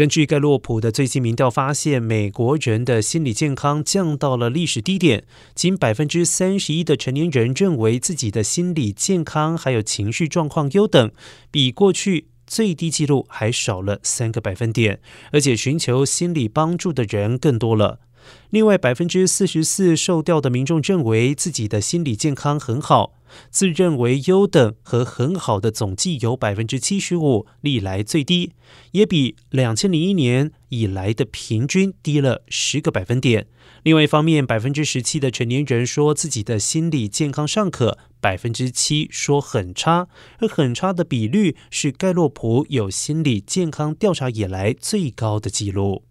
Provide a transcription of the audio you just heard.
根据盖洛普的最新民调发现，美国人的心理健康降到了历史低点，仅百分之三十一的成年人认为自己的心理健康还有情绪状况优等，比过去最低记录还少了三个百分点，而且寻求心理帮助的人更多了。另外，百分之四十四受调的民众认为自己的心理健康很好，自认为优等和很好的总计有百分之七十五，历来最低，也比两千零一年以来的平均低了十个百分点。另外一方面，百分之十七的成年人说自己的心理健康尚可，百分之七说很差，而很差的比率是盖洛普有心理健康调查以来最高的纪录。